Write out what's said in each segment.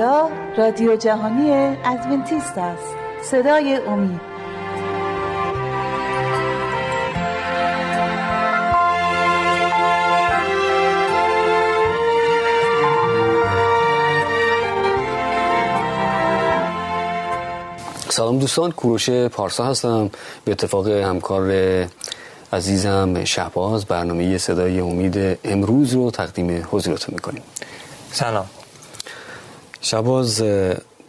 اینجا رادیو جهانی ادونتیست است. صدای امید. سلام دوستان کوروش پارسا هستم. به اتفاق همکار عزیزم شهباز برنامه صدای امید امروز رو تقدیم حضورتون می‌کنیم. سلام. شباز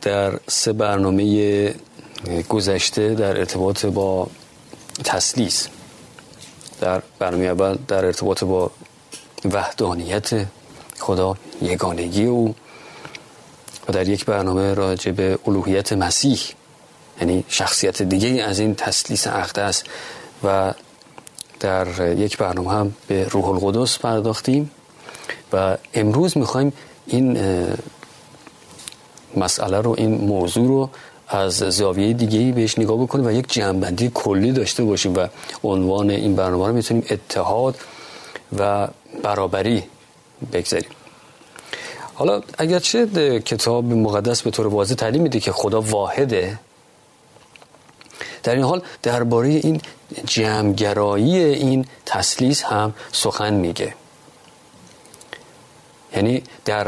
در سه برنامه گذشته در ارتباط با تسلیس در برنامه اول در ارتباط با وحدانیت خدا یگانگی او و در یک برنامه راجع به الوهیت مسیح یعنی شخصیت دیگه از این تسلیس اقدس و در یک برنامه هم به روح القدس پرداختیم. و امروز می‌خوایم این مسئله رو این موضوع رو از زاویه دیگه بهش نگاه بکنیم و یک جنبندی کلی داشته باشیم و عنوان این برنامه رو می‌تونیم اتحاد و برابری بگذاریم. حالا اگرچه کتاب مقدس به طور واضح تعلیم میده که خدا واحده در این حال درباره این جمعگرایی این تسلیس هم سخن میگه. یعنی در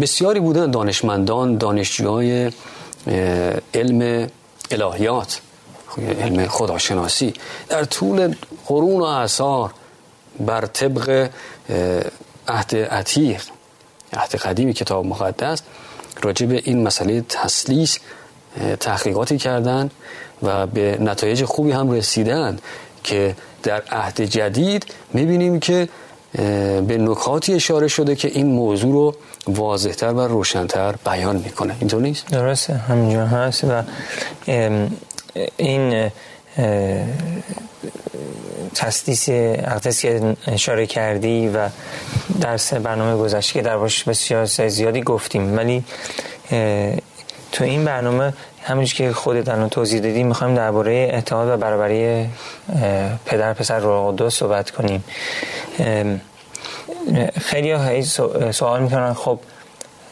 بسیاری بودن دانشمندان دانشجوهای علم الهیات علم خداشناسی در طول قرون و اثار بر طبق عهد عتیق عهد قدیم کتاب مقدس راجع به این مسئله تسلیس تحقیقاتی کردند و به نتایج خوبی هم رسیدن که در عهد جدید می‌بینیم که به نکاتی اشاره شده که این موضوع رو واضحتر و روشنتر بیان می‌کنه. اینطور نیست؟ درسته همینجور هست و این تسلیس اقدس که اشاره کردی و درس برنامه گذشته که در باش بسیار زیادی گفتیم. ولی تو این برنامه همونش که خودت الان توضیح دادی می‌خوایم درباره اتحاد و برابری پدر پسر روح قدس صحبت کنیم. خیلی ها سوال می‌کنن خب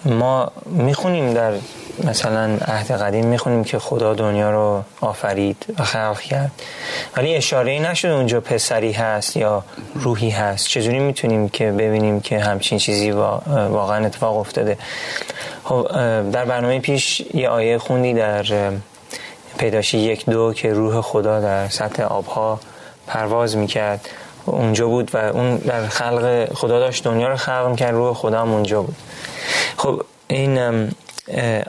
ما می‌خونیم در مثلا عهد قدیم می‌خونیم که خدا دنیا رو آفرید و خلق کرد. ولی اشاره نشده اونجا پسری هست یا روحی هست. چجوری می‌تونیم که ببینیم که همچین چیزی واقعا اتفاق افتاده؟ خب در برنامه پیش یه آیه خوندی در پیداشی یک دو که روح خدا در سطح آبها پرواز می‌کرد. اونجا بود و اون در خلق خدا داشت دنیا رو خلق کرد روح خدا هم اونجا بود. خب این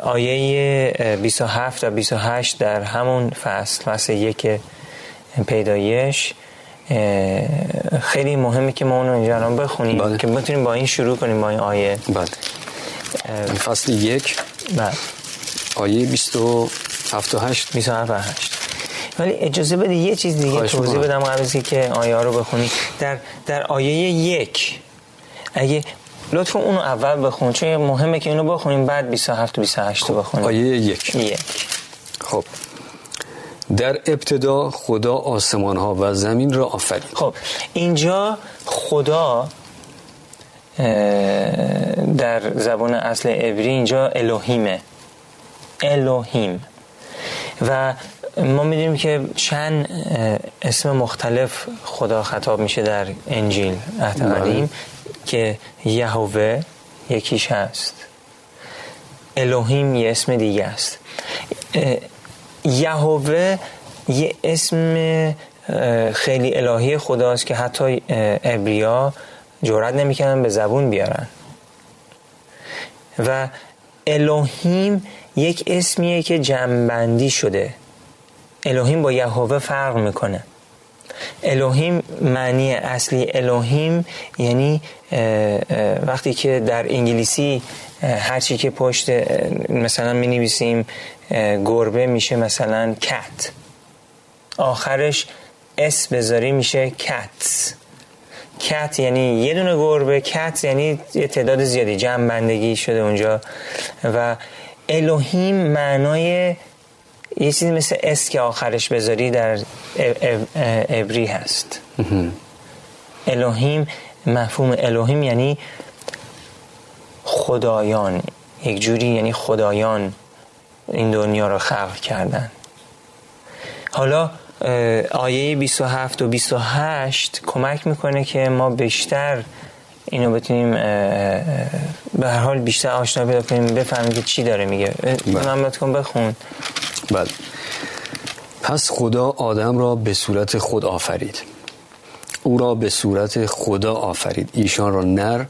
آیه 27 و 28 در همون فصل فصل یک پیدایش خیلی مهمه که ما اونو اینجا بخونیم بله. که بتونیم با این شروع کنیم با این آیه. بله. فصل یک. بله. آیه 27 و 8 27 و 8 ولی اجازه بده یه چیز دیگه توضیح بدم قبل که آیه رو بخونی. در در آیه یک اگه لطفا اونو اول بخون چون مهمه که اینو بخونیم بعد 27 و 28 رو بخونیم. آیه یک. یک. خب. در ابتدا خدا آسمان ها و زمین را آفرید. خب اینجا خدا در زبان اصل عبری اینجا الوهیمه الوهیم و ما می‌دونیم که چند اسم مختلف خدا خطاب میشه در انجیل عهد بله. قدیم که یهوه یکیش هست. الوهیم یه اسم دیگه است. یهوه یه اسم خیلی الهی خداست که حتی ابریا جرات نمی‌کنن به زبون بیارن. و الوهیم یک اسمیه که جمعبندی شده. الوهیم با یهوه فرق می‌کنه. الوهیم معنی اصلی الوهیم یعنی وقتی که در انگلیسی هرچی که پشت مثلا می نویسیم گربه میشه مثلا cat آخرش s بذاری میشه cats cat یعنی یه دونه گربه cats یعنی یه تعداد زیادی جمع بندی شده اونجا. و الوهیم معنای یه چیزی مثل s که آخرش بذاری در عبری هست. الوهیم مفهوم الوهیم یعنی خدایان. یک جوری یعنی خدایان این دنیا رو خلق کردن. حالا آیه 27 و 28 کمک می‌کنه که ما بیشتر اینو بتونیم به هر حال بیشتر آشنا پیدا کنیم بفهمیم که چی داره میگه. محمد کن بخون. بله. پس خدا آدم را به صورت خود آفرید. او را به صورت خدا آفرید. ایشان را نر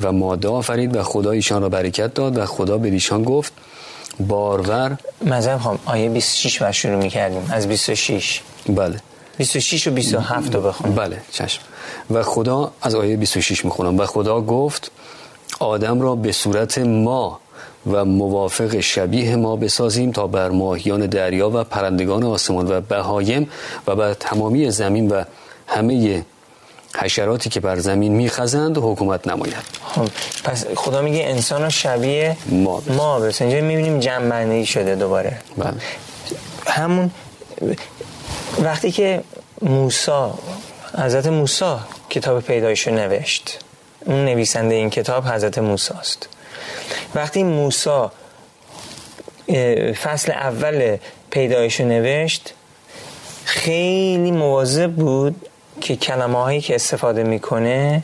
و ماده آفرید و خدا ایشان را برکت داد و خدا به ایشان گفت بارور مذهب خواهم آیه 26 بر شروع می‌کردیم. از 26 بله. 26 و 27 رو بخون. بله چشم. و خدا از آیه 26 می‌خونم و خدا گفت آدم را به صورت ما و موافق شبیه ما بسازیم تا بر ماهیان دریا و پرندگان آسمان و بهایم و بر تمامی زمین و همه حشراتی که بر زمین میخزند حکومت نماید خب پس خدا میگه انسان رو شبیه ما بس. ما بس اینجا می‌بینیم جنبندی شده دوباره بله. همون وقتی که موسا حضرت موسا کتاب پیدایش رو نوشت. اون نویسنده این کتاب حضرت موسی است وقتی موسا فصل اول پیدایش رو نوشت خیلی مواظب بود که کلمه هایی که استفاده می‌کنه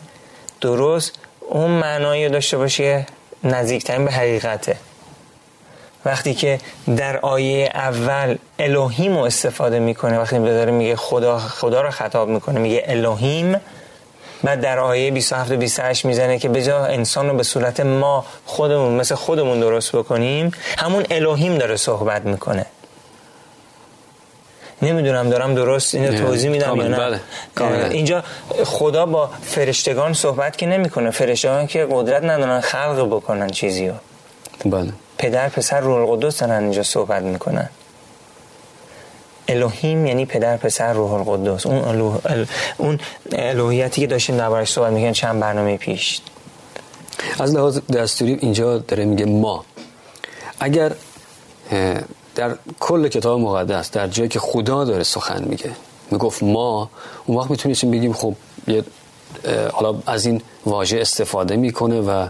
درست اون معنایی داشته باشه نزدیکترین به حقیقته. وقتی که در آیه اول الوهیم رو استفاده می‌کنه وقتی داره میگه خدا خدا رو خطاب می‌کنه میگه الوهیم بعد در آیه 27 و 28 می‌زنه که به جا انسان رو به صورت ما خودمون مثل خودمون درست بکنیم همون الوهیم داره صحبت می‌کنه. نمی‌دونم دارم درست اینو توضیح میدم یا نه؟ بله. اینجا خدا با فرشتگان صحبت که نمی‌کنه. فرشتگان که قدرت ندارن خلق بکنن چیزی رو بله. پدر پسر روح القدس دارن اینجا صحبت می‌کنن. الوهیم یعنی پدر پسر روح القدس. اون الوه... ال... اون الوهیتی که داشتیم دربارش صحبت می‌کنن چند برنامه پیش. از لحاظ دستوری اینجا داره میگه ما. اگر در کل کتاب مقدس در جایی که خدا داره سخن میگه می‌گفت ما اون وقت می‌تونیم بگیم؟ خب یه حالا از این واژه استفاده می‌کنه و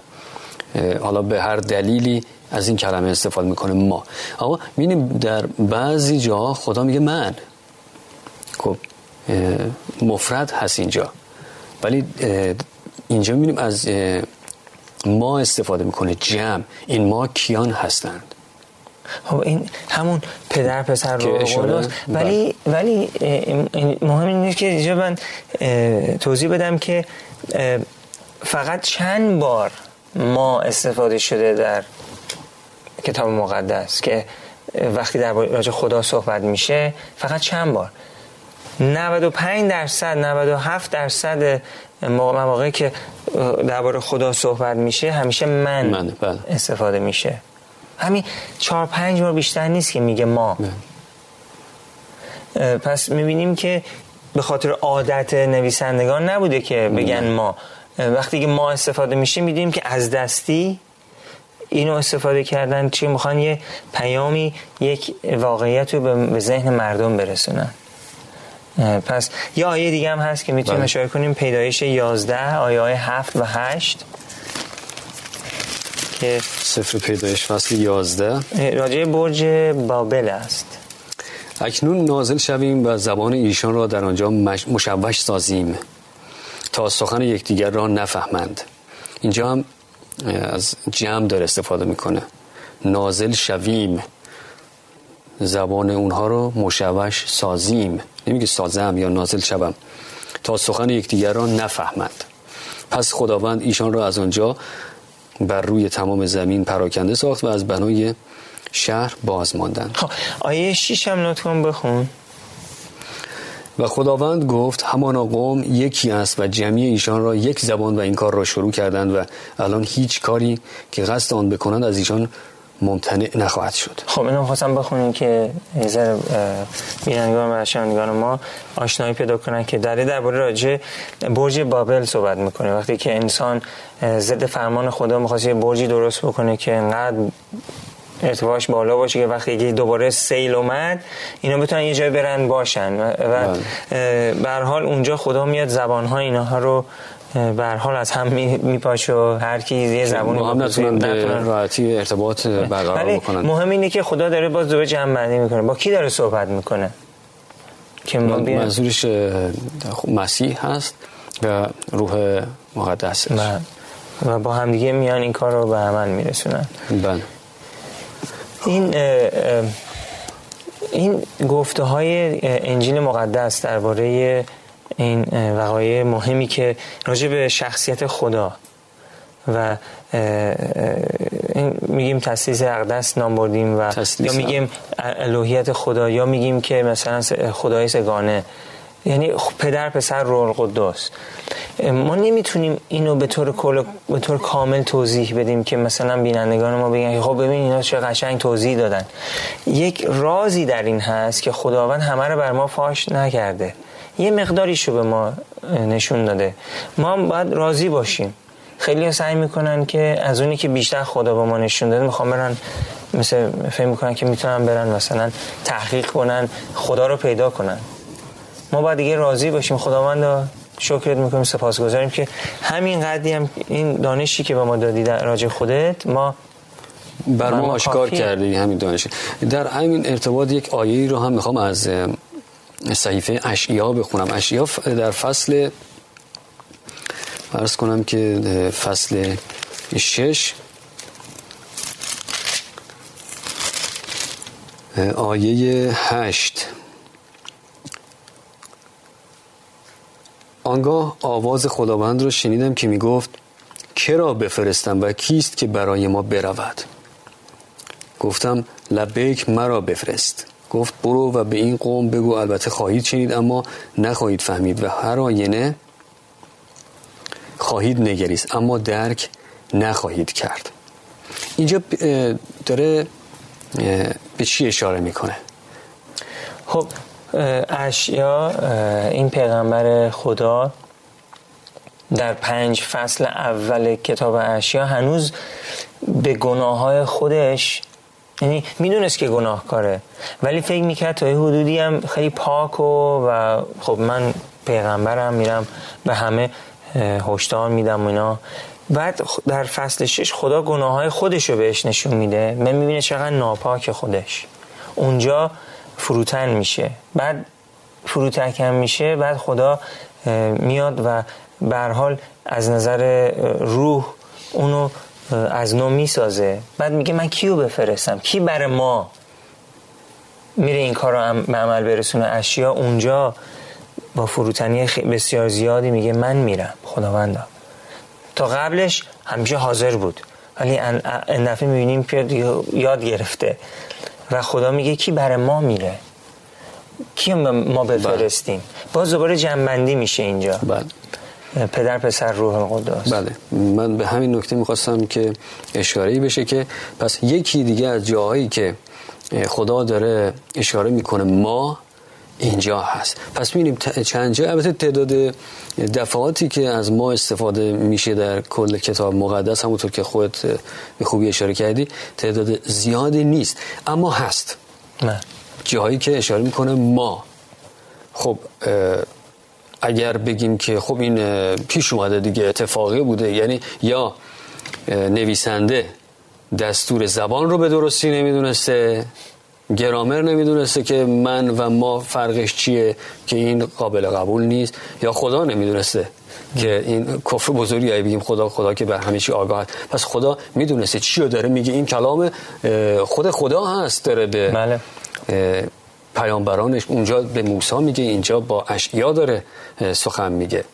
حالا به هر دلیلی از این کلمه استفاده می‌کنه ما. اما می‌بینیم در بعضی جا خدا میگه من. خب مفرد هست اینجا. ولی اینجا می‌بینیم از ما استفاده می‌کنه جمع. این ما کیان هستند. خب این همون پدر پسر رو ولی ولی مهم اینه که اینجا من توضیح بدم که فقط چند بار ما استفاده شده در کتاب مقدس که وقتی در راجع خدا صحبت میشه فقط چند بار. 95 درصد 97 درصد مواقعی که درباره خدا صحبت میشه همیشه من, من بله. استفاده میشه. همین چهار پنج بار بیشتر نیست که میگه ما. پس می‌بینیم که به خاطر عادت نویسندگان نبوده که بگن ما. وقتی که ما استفاده میشه میدیم که از دستی اینو استفاده کردن چی؟ می‌خوان یه پیامی یک واقعیت رو به ذهن مردم برسونن. پس یه آیه دیگه هم هست که می‌تونیم اشاره کنیم. پیدایش 11 آیه های 7 و 8 که سفر پیدایش فصل 11 راجع برج بابل است. اکنون نازل شویم و زبان ایشان را در آنجا مشوش سازیم تا سخن یکدیگر را نفهمند. اینجا هم از جمع داره استفاده می‌کنه. نازل شویم. زبان اونها رو مشوش سازیم. نمیگه سازم یا نازل شوم. تا سخن یکدیگر را نفهمند. پس خداوند ایشان را از آنجا بر روی تمام زمین پراکنده ساخت و از بنای شهر باز ماندن خب آیه شیش هم لطفا بخون. و خداوند گفت همانا قوم یکی است و جمعی ایشان را یک زبان و این کار را شروع کردند و الان هیچ کاری که قصد آن بکنند از ایشان ممتنع نخواهد شد. خب اینو خواستم بخونیم که نظر بینندگان و شنوندگان ما آشنایی پیدا کنن که در درباره راجع برج بابل صحبت می‌کنه. وقتی که انسان ضد فرمان خدا می‌خواست برجی درست بکنه که انقدر ارتفاعش بالا باشه که وقتی دوباره سیل اومد اینا بتونن یه جای برن باشن. و بله. به حال اونجا خدا میاد زبانها اینها رو به حال از هم میپاشه و هر کی یه زبونی هم نتونن راحتی ارتباط برقرار بکنن. مهم اینه که خدا داره باز دوباره جمع بندی می‌کنه. با کی داره صحبت می‌کنه؟ که منظورش مسیح هست و روح مقدس بله. و با همدیگه میان این کار رو به عمل میرسونن. بله. این این گفته های انجیل مقدس درباره این وقایع مهمی که راجع به شخصیت خدا و میگیم تسلیس اقدس نام بردیم و یا میگیم الوهیت خدا یا میگیم که مثلا خدای سگانه. یعنی پدر پسر روح القدس ما نمی‌تونیم اینو به طور کل به طور کامل توضیح بدیم که مثلا بینندگان ما بگن خب ببین اینا چه قشنگ توضیح دادن. یک رازی در این هست که خداوند همه رو بر ما فاش نکرده. یه مقداریشو به ما نشون داده. ما باید راضی باشیم. خیلی سعی می‌کنن که از اونی که بیشتر خدا به ما نشون داده می‌خوام برن مثل فهم می‌کنن که می‌تونن برن مثلا تحقیق کنن خدا رو پیدا کنن. ما باید دیگه راضی باشیم. خداوند شکرت می‌کنیم سپاسگزاریم که همین قدری هم این دانشی که به ما دادی در راجع خودت ما بر ما آشکار کرده همین دانش در همین ارتباط یک آیه رو هم می‌خوام از صحیفه اشعیا بخونم. اشعیا در فصل فرض کنم که فصل شش آیه هشت. آنگاه آواز خداوند را شنیدم که می گفت کرا بفرستم و کیست که برای ما برود؟ گفتم لبیک مرا بفرست. گفت برو و به این قوم بگو البته خواهید شنید اما نخواهید فهمید و هر آینه خواهید نگریست اما درک نخواهید کرد. اینجا داره به چی اشاره می‌کنه؟ خب اشیا این پیغمبر خدا در پنج فصل اول کتاب اشیا هنوز به گناه های خودش یعنی می‌دونست که گناهکاره ولی فکر می‌کرد تا یه حدودی هم خیلی پاک و, و خب من پیغمبرم میرم به همه هشدار میدم اینا. بعد در فصل شش خدا گناه های خودش رو بهش نشون میده من می‌بینه چقدر ناپاک خودش. اونجا فروتن میشه. بعد فروتکم میشه بعد خدا میاد و به حال از نظر روح اونو از نو می‌سازه. بعد میگه من کیو بفرستم؟ کی بر ما میره این کار رو به عمل برسونه؟ اشیا اونجا با فروتنی بسیار زیادی میگه من میرم. خداوندا. تا قبلش همیشه حاضر بود. ولی این دفعه می‌بینیم که یاد گرفته. و خدا میگه کی بر ما میره؟ کی ما بفرستیم؟ باز دوباره جنبندی میشه اینجا. بله. پدر پسر روح القدس بله. من به همین نکته می‌خواستم که اشاره بشه که پس یکی دیگه از جاهایی که خدا داره اشاره می‌کنه ما اینجا هست. پس می‌بینیم چند جا. البته تعداد دفعاتی که از ما استفاده میشه در کل کتاب مقدس همونطور که خودت به خوبی اشاره کردی تعداد زیادی نیست. اما هست. نه. جاهایی که اشاره می‌کنه ما. خب اگر بگیم که خب این پیش اومده دیگه اتفاقی بوده یعنی یا نویسنده دستور زبان رو به درستی نمی‌دونسته گرامر نمی‌دونسته که من و ما فرقش چیه که این قابل قبول نیست یا خدا نمی‌دونسته که این کفر بزرگی بگیم خدا خدا که بر همه چی آگاه پس خدا می‌دونسته چی رو داره میگه. این کلام خود خدا هست داره به بله. پیامبرانش. اونجا به موسی میگه اینجا با اشعیا داره سخن میگه.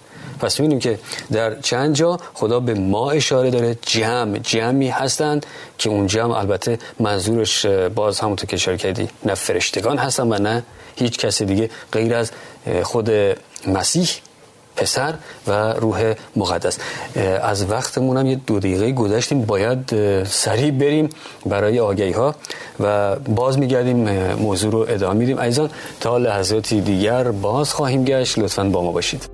پس می‌بینیم که در چند جا خدا به ما اشاره داره جمع جمعی هستند که اون جمع البته منظورش باز همونطور که اشاره کردی نه فرشتگان هستن و نه هیچ کسی دیگه غیر از خود مسیح پسر و روح مقدس. از وقتمون هم یه دو دقیقه گذشتیم باید سریع بریم برای آگهی ها و باز میگردیم موضوع رو ادامه میدیم. ایزان تا لحظاتی دیگر باز خواهیم گشت. لطفا با ما باشید.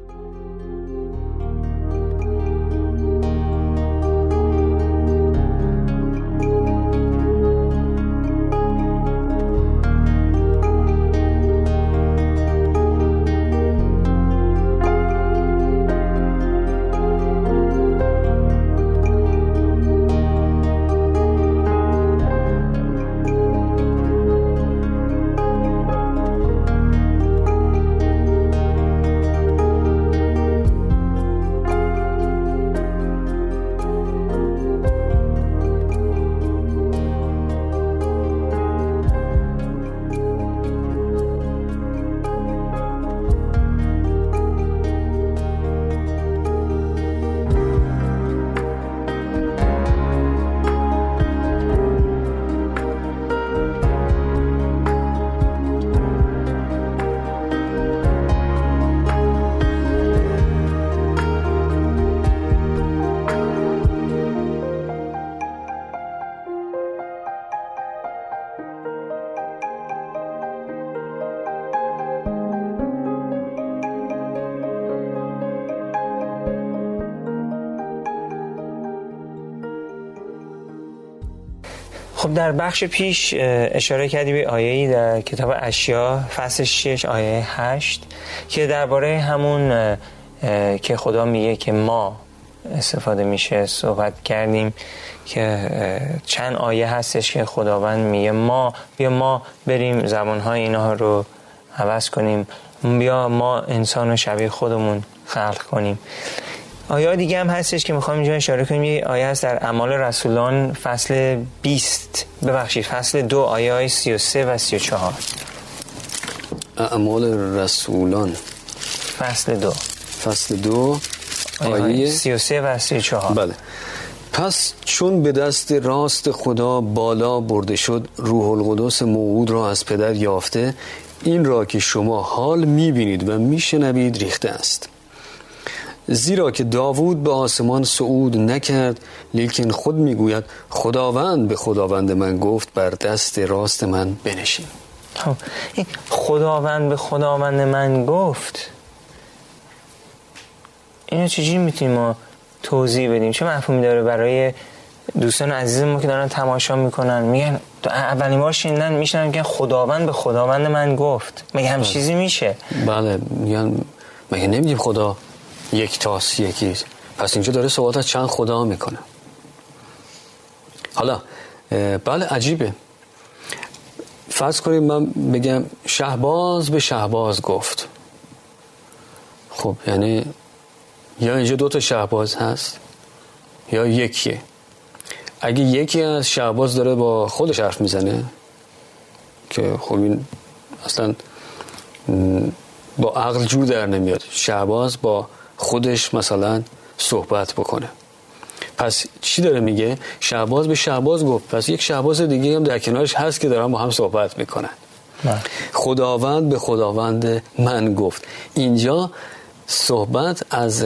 خب در بخش پیش اشاره کردی به آیه‌ای در کتاب اشیا فصل 6 آیه 8 که درباره همون که خدا میگه که ما استفاده میشه صحبت کردیم که چند آیه هستش که خداوند میگه ما بیا ما بریم زبانهای اینها رو عوض کنیم بیا ما انسان و شبیه خودمون خلق کنیم. آیه دیگه هم هستش که می‌خوام اینجا اشاره کنیم؟ یه آیه هست در اعمال رسولان فصل 20 ببخشید فصل دو آیه های 33 و 34 اعمال رسولان. فصل دو. فصل دو آیه 33 و 34 بله. پس چون به دست راست خدا بالا برده شد روح القدس موعود را از پدر یافته این را که شما حال می‌بینید و میشنوید ریخته است. زیرا که داوود به آسمان صعود نکرد لیکن خود می‌گوید خداوند به خداوند من گفت بر دست راست من بنشین. خب، خداوند به خداوند من گفت اینو چجوری می‌تونیم ما توضیح بدیم؟ چه مفهومی داره برای دوستان عزیز ما که دارن تماشا می‌کنن؟ میگن اولین بار شنیدن میشنن که خداوند به خداوند من گفت مگه هم بله. چیزی میشه؟ بله میگن مگه نمیگیم خدا یک تاس یکی. پس اینجا داره صحبت از چند خدا می‌کنه. حالا بله عجیبه. فرض کنیم من بگم شهباز به شهباز گفت. خب یعنی یا اینجا دو تا شهباز هست یا یکیه. اگه یکی از شهباز داره با خودش حرف می‌زنه که خب این اصلا با عقل جور در نمیاد. شهباز با خودش مثلا صحبت بکنه. پس چی داره میگه؟ شهباز به شهباز گفت. پس یک شهباز دیگه هم در کنارش هست که دارن با هم صحبت می‌کنن. خداوند به خداوند من گفت. اینجا صحبت از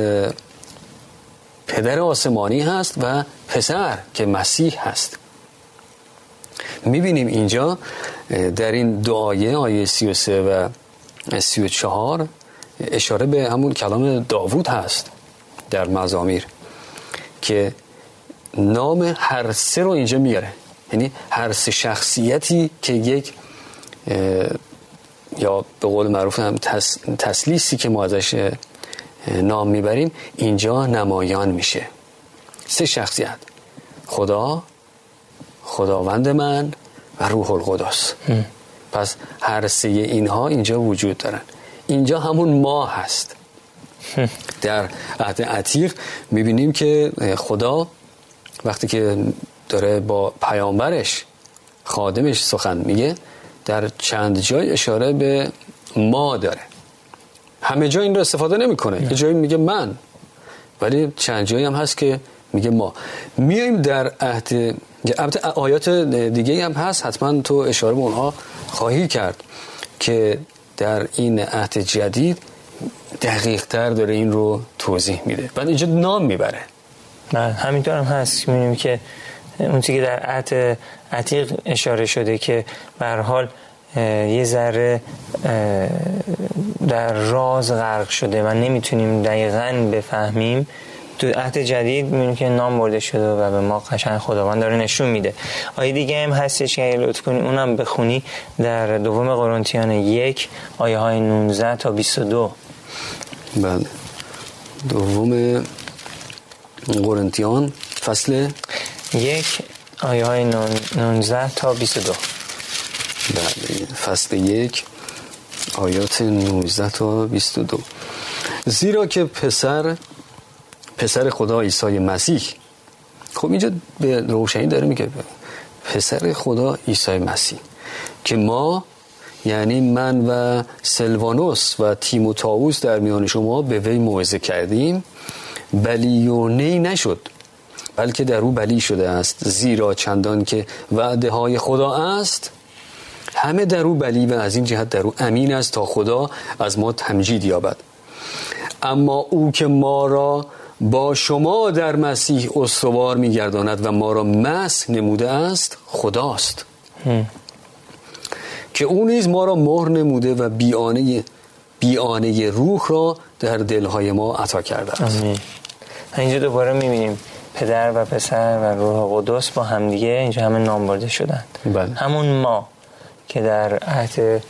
پدر آسمانی هست و پسر که مسیح هست. می‌بینیم اینجا در این دو آیه آیه 33 و 34 اشاره به همون کلام داوود هست در مزامیر که نام هر سه رو اینجا میاره. یعنی هر سه شخصیتی که یک یا به قول معروف هم تسلیسی که ما ازش نام می‌بریم اینجا نمایان میشه. سه شخصیت خدا خداوند من و روح القدس. پس هر سه اینها اینجا وجود دارن. اینجا همون ما هست. در عهد عتیق می‌بینیم که خدا وقتی که داره با پیامبرش خادمش سخن میگه در چند جای اشاره به ما داره. همه جا این رو استفاده نمی‌کنه. یه جایی میگه من ولی چند جایی هم هست که میگه ما. میایم در عهد آیات دیگه هم هست. حتما تو اشاره به اونها خواهی کرد که در این عهد جدید دقیق تر داره این رو توضیح میده. بعد اینجا نام می‌بره. بله همینطور هم هست. می‌بینیم که اون که در عهد عتیق اشاره شده که به حال یه ذره در راز غرق شده و نمی‌تونیم دقیقا بفهمیم. تو عهد جدید می‌بینیم که نام برده شده و به ما قشنگ خداوند داره نشون میده. آیه دیگه هم هستش که لطف کنی اونم بخونی در دوم قرنتیان یک آیه های 19 تا 22 بله. دوم قرنتیان فصل یک آیه های 19 تا 22 بله. فصل یک آیات 19 تا 22 زیرا که پسر پسر خدا عیسی مسیح. خب اینجا به روشنی داره میگه پسر خدا عیسی مسیح که ما یعنی من و سلوانوس و تیموتائوس در میان شما به وی موعظه کردیم بلیونه نشد بلکه در او بلی شده است زیرا چندان که وعده های خدا است همه در او بلی و از این جهت در او امین است تا خدا از ما تمجید یابد. اما او که ما را با شما در مسیح استوار میگرداند و ما را مسح نموده است خداست. که او نیز ما را مهر نموده و بیانه بیانه روح را در دلهای ما عطا کرده است. اینجا دوباره می‌بینیم پدر و پسر و روح قدس با همدیگه اینجا همه نام برده شدن. بله. همون ما که در عهد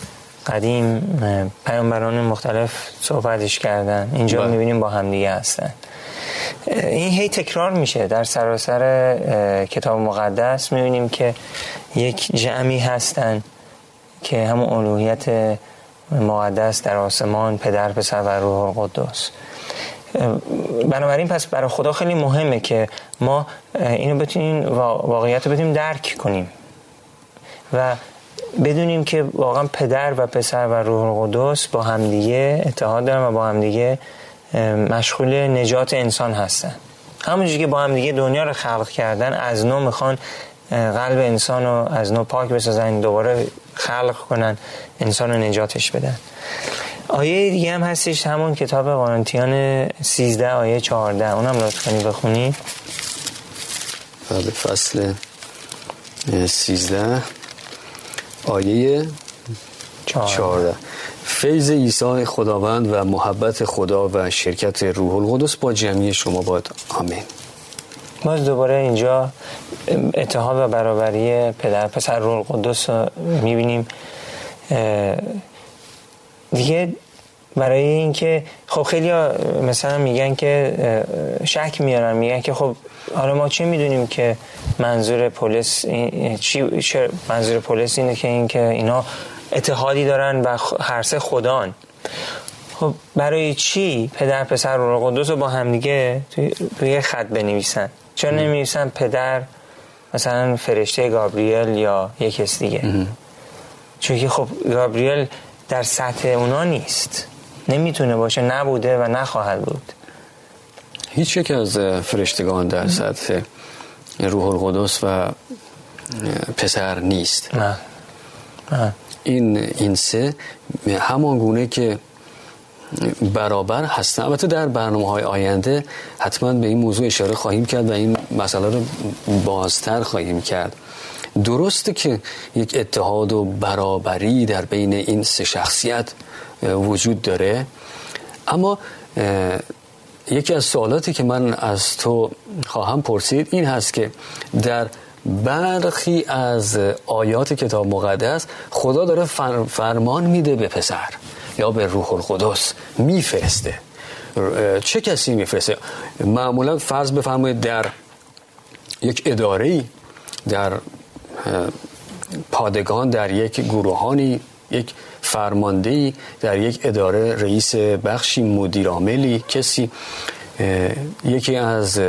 قدیم پیامبران مختلف صحبتش کردن اینجا بله. می‌بینیم با همدیگه هستن. این هی تکرار میشه. در سراسر کتاب مقدس می‌بینیم که یک جمعی هستن که همون الوهیت مقدس در آسمان پدر پسر و روح القدس. بنابراین پس برای خدا خیلی مهمه که ما اینو بتونیم واقعیت رو بتونیم درک کنیم و بدونیم که واقعا پدر و پسر و روح القدس با همدیگه اتحاد دارن و با همدیگه مشغول نجات انسان هستن. همونجوری که با همدیگه دنیا رو خلق کردن از نو می‌خوان قلب انسان رو از نو پاک بسازن دوباره خلق کنن انسان رو نجاتش بدن. آیه دیگه هم هستش همون کتاب قرنتیان 13 آیه 14 اونم لطف کنی بخونی. بله فصل 13 آیه 14 فیض عیسی خداوند و محبت خدا و شرکت روح القدس با جمعی شما باد. آمین. باز دوباره اینجا اتحاد و برابری پدر پسر روح القدس رو می‌بینیم. دیگه برای اینکه خب خیلی مثلا میگن که شک میارن میگن که خب حالا ما چه می‌دونیم که منظور پلیس چی منظور پلیس اینه که این که اینا اتحادی دارن و هر سه خدان. خب برای چی پدر پسر رو قدوس رو با همدیگه توی, توی خط بنویسن؟ چرا نمیویسن پدر مثلا فرشته گابریل یا یک کس دیگه؟ چون که خب گابریل در سطح اونا نیست. نمی‌تونه باشه نبوده و نخواهد بود. هیچ یک از فرشتگان در سطح روح القدس و پسر نیست. نه. نه. این این سه همان گونه که برابر هستن. البته در برنامه های آینده حتما به این موضوع اشاره خواهیم کرد و این مسئله رو بازتر خواهیم کرد. درسته که یک اتحاد و برابری در بین این سه شخصیت وجود داره اما یکی از سوالاتی که من از تو خواهم پرسید این هست که در برخی از آیات کتاب مقدس خدا داره فرمان میده به پسر یا به روح القدس میفرسته. چه کسی میفرسته؟ معمولا فرض بفرمایید در یک اداره در پادگان در یک گروهانی یک فرماندهی در یک اداره رئیس بخشی مدیر عاملی کسی یکی از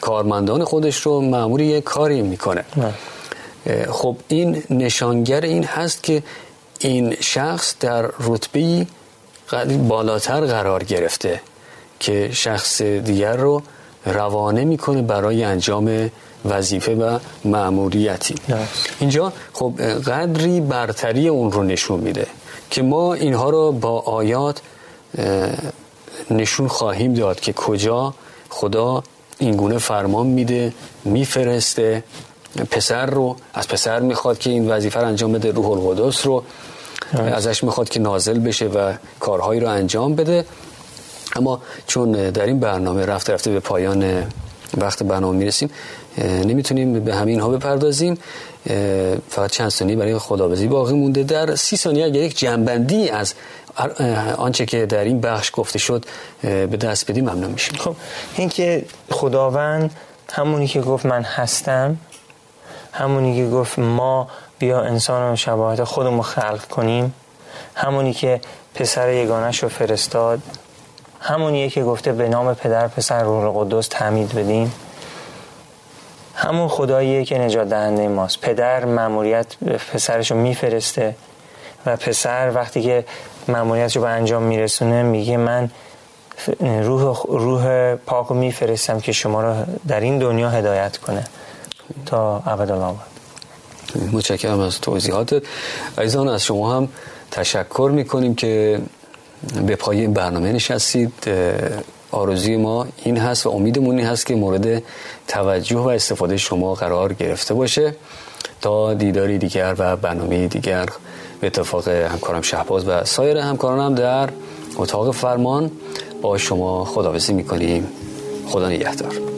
کارمندان خودش رو معمولی یک کاری می‌کنه. خب این نشانگر این هست که این شخص در رتبه بالاتر قرار گرفته که شخص دیگر رو روانه می‌کنه برای انجام وظیفه و مأموریتی. اینجا خب قدری برتری اون رو نشون میده که ما اینها رو با آیات نشون خواهیم داد که کجا خدا این گونه فرمان میده میفرسته. پسر رو از پسر می‌خواد که این وظیفه رو انجام بده روح القدس رو. ازش می‌خواد که نازل بشه و کارهایی رو انجام بده. اما چون در این برنامه رفته رفته به پایان وقت برنامه می‌رسیم نمی‌تونیم به همین ها بپردازیم. فقط چند ثانیه برای خدابزی باقی مونده. در سی ثانیه اگر یک جنبندی از آنچه که در این بخش گفته شد به دست بدیم ممنون میشیم. خب این که خداوند همونی که گفت من هستم همونی که گفت ما بیا انسان و شباهت خودمون خلق کنیم همونی که پسر یگانش رو فرستاد همونیه که گفته به نام پدر پسر روح قدس تعمید بدیم. همون خداییه که نجات دهنده ماست. پدر مأموریت پسرش رو میفرسته. و پسر وقتی که مأموریتش رو به انجام میرسونه میگه من روح روح پاک رو میفرستم که شما رو در این دنیا هدایت کنه. تا ابد متشکرم از توضیحاتت عزیزان از شما هم تشکر می‌کنیم که به پای این برنامه نشستید. آرزوی ما این هست و امیدمون این هست که مورد توجه و استفاده شما قرار گرفته باشه. تا دیداری دیگر و برنامه دیگر به اتفاق همکارم شهباز و سایر همکارانم در اتاق فرمان با شما خداحافظی می‌کنیم. خدا نگهدار.